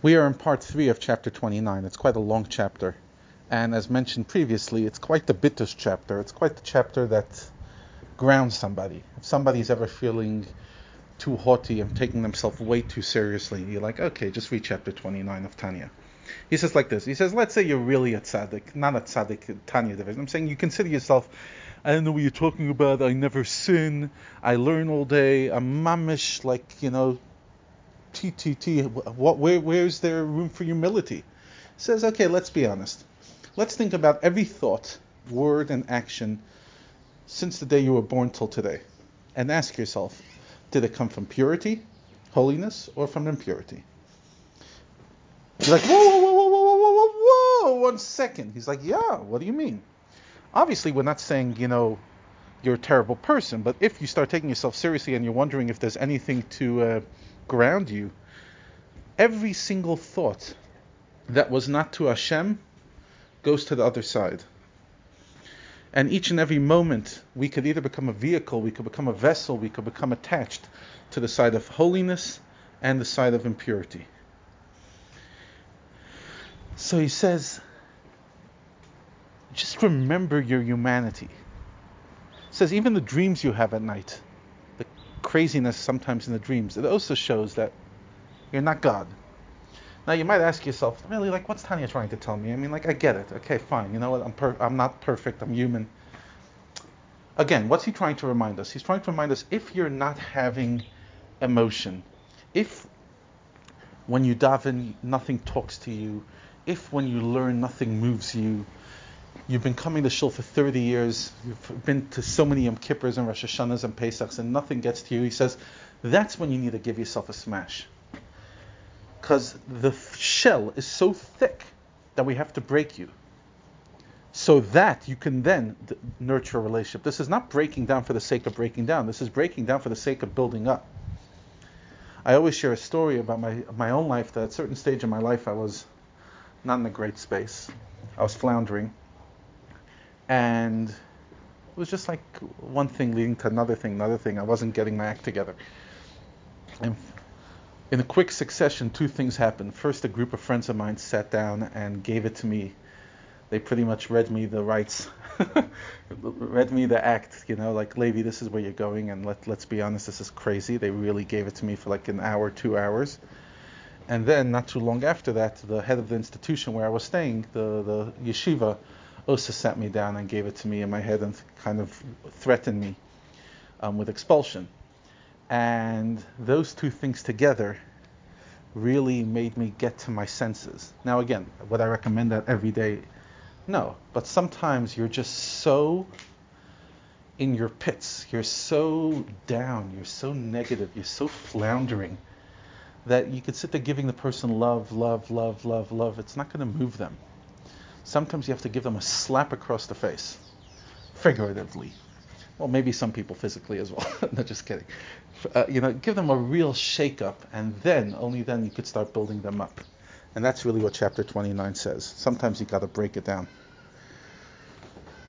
We are in part three of chapter 29. It's quite a long chapter. And as mentioned previously, it's quite the bittus chapter. It's quite the chapter that grounds somebody. If somebody's ever feeling too haughty and taking themselves way too seriously, you're like, okay, just read chapter 29 of Tanya. He says like this. He says, let's say you're really a tzaddik, not a tzaddik Tanya division. I'm saying you consider yourself, I don't know what you're talking about. I never sin. I learn all day. I'm mamish, like, you know, TTT, what, where, where's there room for humility? Says, okay, let's be honest. Let's think about every thought, word, and action since the day you were born till today. And ask yourself, did it come from purity, holiness, or from impurity? You're like, whoa, whoa, whoa, whoa, whoa, whoa, whoa, one second. He's like, yeah, what do you mean? Obviously, we're not saying, you know, you're a terrible person, but if you start taking yourself seriously and you're wondering if there's anything to uh, ground you, every single thought that was not to Hashem goes to the other side. And each and every moment, we could either become a vehicle, we could become a vessel, we could become attached to the side of holiness and the side of impurity. So he says, just remember your humanity. He says, even the dreams you have at night, craziness sometimes in the dreams. It also shows that you're not God. Now you might ask yourself, really, like, what's Tanya trying to tell me? I mean, like, I get it. Okay, fine. You know what? I'm per- I'm not perfect. I'm human. Again, what's he trying to remind us? He's trying to remind us if you're not having emotion, if when you daven nothing talks to you, if when you learn nothing moves you, You've been coming to Shul for 30 years. You've been to so many Yom Kippurs and Rosh Hashanahs and Pesachs, and nothing gets to you. He says that's when you need to give yourself a smash. Because the shell is so thick that we have to break you. So that you can then d- nurture a relationship. This is not breaking down for the sake of breaking down. This is breaking down for the sake of building up. I always share a story about my my own life. That at a certain stage in my life, I was not in a great space. I was floundering and it was just like one thing leading to another thing, another thing. I wasn't getting my act together. And in a quick succession, two things happened. First, a group of friends of mine sat down and gave it to me. They pretty much read me the rights, read me the act. You know, like Levi, this is where you're going, and let let's be honest, this is crazy. They really gave it to me for like an hour, two hours. And then, not too long after that, the head of the institution where I was staying, the the yeshiva, Osa sat me down and gave it to me in my head and kind of threatened me um, with expulsion. And those two things together really made me get to my senses. Now, again, would I recommend that every day? No, but sometimes you're just so in your pits, you're so down, you're so negative, you're so floundering that you could sit there giving the person love, love, love, love, love. It's not going to move them sometimes you have to give them a slap across the face, figuratively. Well, maybe some people physically as well. no, just kidding. Uh, you know, give them a real shake up, and then, only then, you could start building them up. And that's really what chapter 29 says. Sometimes you got to break it down.